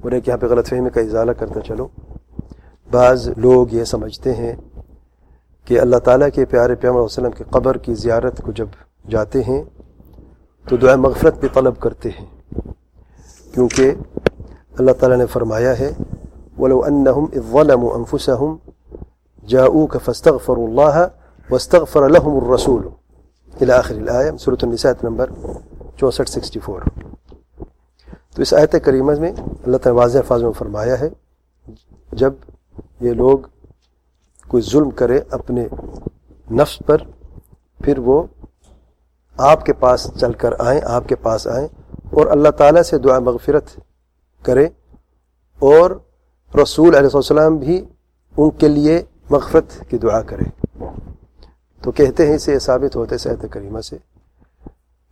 اور ایک یہاں پہ غلط فہمی کا اضالہ کرتا چلو۔ بعض لوگ یہ سمجھتے ہیں کہ اللہ تعالیٰ کے پیارے پیام علیہ وسلم کے قبر کی زیارت کو جب جاتے ہیں تو دعا مغفرت بھی طلب کرتے ہیں۔ کیونکہ اللہ تعالیٰ نے فرمایا ہے، ولو انہم تو اس آیت کریمہ میں اللہ تعالیٰ واضح الفاظ میں فرمایا ہے، جب یہ لوگ کوئی ظلم کرے اپنے نفس پر، پھر وہ آپ کے پاس چل کر آئیں، آپ کے پاس آئیں اور اللہ تعالیٰ سے دعا مغفرت کرے اور رسول علیہ السلام بھی ان کے لیے مغفرت کی دعا کرے۔ تو کہتے ہیں اسے ثابت ہوتے صحت کریمہ سے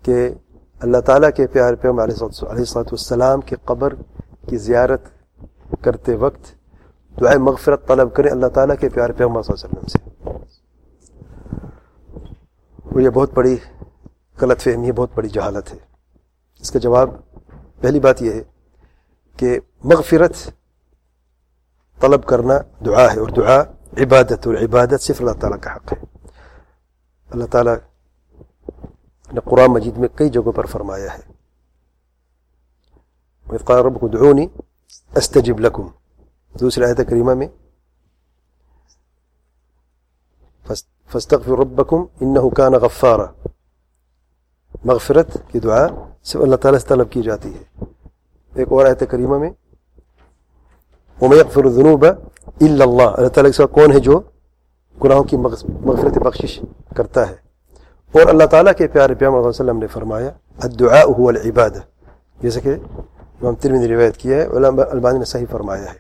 کہ اللہ تعالیٰ کے پیار پیغم علیہ السلط والسلام کے قبر کی زیارت کرتے وقت دعائے مغفرت طلب کریں اللہ تعالیٰ کے پیار پیغم صلی اللہ علیہ وسلم سے۔ وہ یہ بہت بڑی غلط فہمی ہے، بہت بڑی جہالت ہے۔ اس کا جواب پہلی بات یہ ہے کہ مغفرت طلب کرنا دعا ہے اور دعا عبادت اور عبادت صرف اللہ تعالیٰ کا حق ہے۔ اللہ تعالیٰ نے قرآن مجید میں کئی جگہوں پر فرمایا ہے رب کو دعونی استجب لکم دوسری آیت کریمہ میں فستغفر ربکم انہو کان غفارا مغفرت کی دعا صرف اللہ تعالیٰ سے طلب کی جاتی ہے ایک اور آیت کریمہ میں وَمَا يَغْفِرُ الذُّنُوبَ إِلَّا اللَّهِ اللہ تعالیٰ کے سوا کون ہے جو گناہوں کی مغفرت بخشش کرتا ہے اور اللہ تعالیٰ کے پیارے پیام علیہ وسلم نے فرمایا الدعاء هو العبادہ جیسے کہ امام ترمی روایت کیا ہے علماء البانی نے صحیح فرمایا ہے۔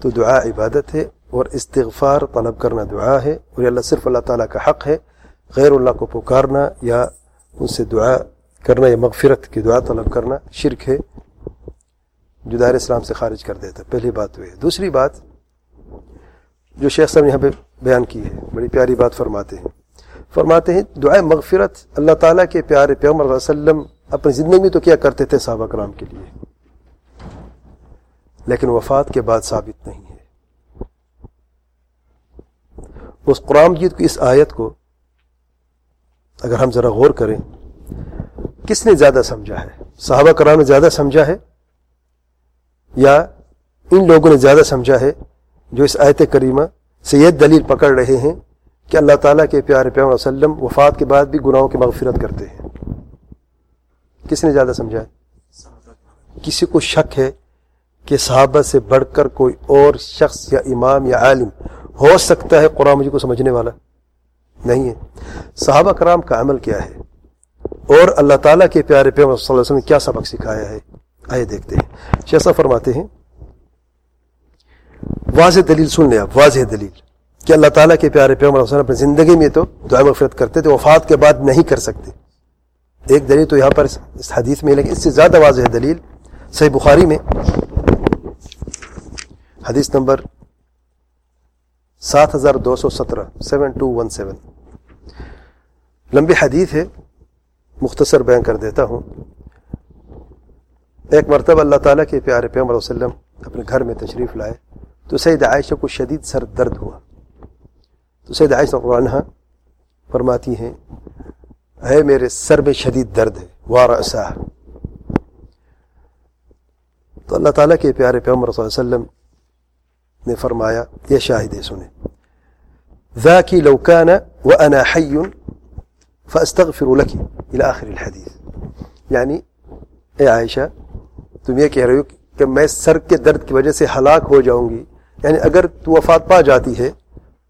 تو دعا عبادت ہے اور استغفار، طلب کرنا دعا ہے، اور اللہ صرف اللہ تعالیٰ کا حق ہے، غیر اللہ کو پکارنا یا ان سے دعا کرنا یا مغفرت کی دعا، طلب کرنا شرک ہے، جو دائر اسلام سے خارج کر دیتا پہلی بات وہ ہے دوسری بات جو شیخ صاحب یہاں پہ بیان کی ہے، بڑی پیاری بات فرماتے ہیں۔ فرماتے ہیں، دعائے مغفرت اللہ تعالیٰ کے پیارے پیغمبر علیہ وسلم اپنی زندگی میں تو کیا کرتے تھے صحابہ کرام کے لیے؟ لیکن وفات کے بعد ثابت نہیں ہے۔ اس قرآن جیت کی اس آیت کو اگر ہم ذرا غور کریں، کس نے زیادہ سمجھا ہے؟ صحابہ کرام نے زیادہ سمجھا ہے یا ان لوگوں نے زیادہ سمجھا ہے جو اس آیت کریمہ سے یہ دلیل پکڑ رہے ہیں کہ اللہ تعالیٰ کے پیارے پیار وسلم وفات کے بعد بھی گناہوں کی مغفرت کرتے ہیں۔ کس نے زیادہ سمجھا ہے؟ کسی کو شک ہے کہ صحابہ سے بڑھ کر کوئی اور شخص یا امام یا عالم ہو سکتا ہے قرآن مجھے کو سمجھنے والا؟ نہیں ہے۔ صحابہ کرام کا عمل کیا ہے؟ اور اللہ تعالیٰ کے پیارے صلی اللہ علیہ وسلم نے کیا سبق سکھایا ہے؟ آئے دیکھتے ہیں۔ شیسا فرماتے ہیں، واضح دلیل سن لیں آپ واضح دلیل۔ کہ اللہ تعالیٰ کے پیارے پیغمبر وسلم اپنی زندگی میں تو دعا مغفرت کرتے تھے، وفات کے بعد نہیں کر سکتے۔ ایک دلیل تو یہاں پر اس حدیث میں لیکن اس سے زیادہ واضح دلیل صحیح بخاری میں۔ حدیث نمبر سات ہزار دو سو سترہ، سیون ٹو ون سیون۔ لمبی حدیث ہے، مختصر بیان کر دیتا ہوں۔ ایک مرتبہ اللہ تعالیٰ کے پیارے پیغمبر وسلم اپنے گھر میں تشریف لائے تو سید عائشہ کو شدید سر درد ہوا۔ تو سید عائشہ عنہ فرماتی ہیں، اے میرے سر میں شدید درد ہے وار تو اللہ تعالیٰ کے پیارے پیغمبر صلی اللہ علیہ وسلم نے فرمایا، یہ شاہد ہے، سنیں۔ ذاکی لوکان و انا حی فاستغفر لکی الى آخر الحدیث۔ یعنی اے عائشہ، تم یہ کہہ رہے ہو کہ میں سر کے درد کی وجہ سے ہلاک ہو جاؤں گی۔ یعنی اگر تو وفات پا جاتی ہے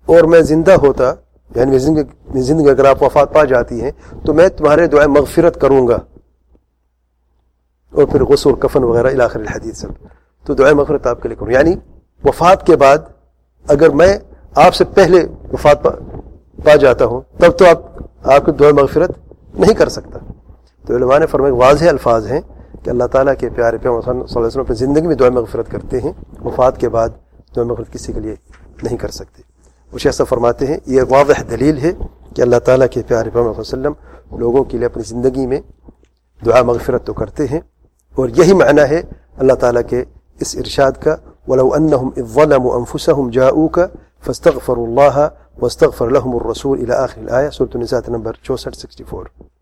اور میں زندہ ہوتا یعنی زندگی زندگی اگر آپ وفات پا جاتی ہیں تو میں تمہارے دعائیں مغفرت کروں گا۔ اور پھر غسل کفن وغیرہ الاخر الحدیث سب۔ تو دعائیں مغفرت آپ کے لیے کروں۔ یعنی وفات کے بعد اگر میں آپ سے پہلے وفات پا, پا جاتا ہوں تب تو آپ آپ کی دعائیں مغفرت نہیں کر سکتا۔ تو علماء نے فرمائے واضح الفاظ ہیں کہ اللہ تعالیٰ کے پیارے پہ صلی اللہ علیہ وسلم اپنی زندگی میں دعائیں مغفرت کرتے ہیں وفات کے بعد دعائیں مغفرت کسی کے لیے نہیں کر سکتے۔ کچھ ایسا فرماتے ہیں، یہ واضح دلیل ہے کہ اللہ تعالیٰ کے پیارے پہ وسلم لوگوں کے لیے اپنی زندگی میں دعا، مغفرت تو کرتے ہیں۔ اور یہی معنی ہے اللہ تعالیٰ کے اس ارشاد کا، ولو انہم اذ ظلموا انفسهم جاؤوک فاستغفروا اللہ واستغفر لهم الرسول الى آخر الآیہ سورة النساء نمبر 64 64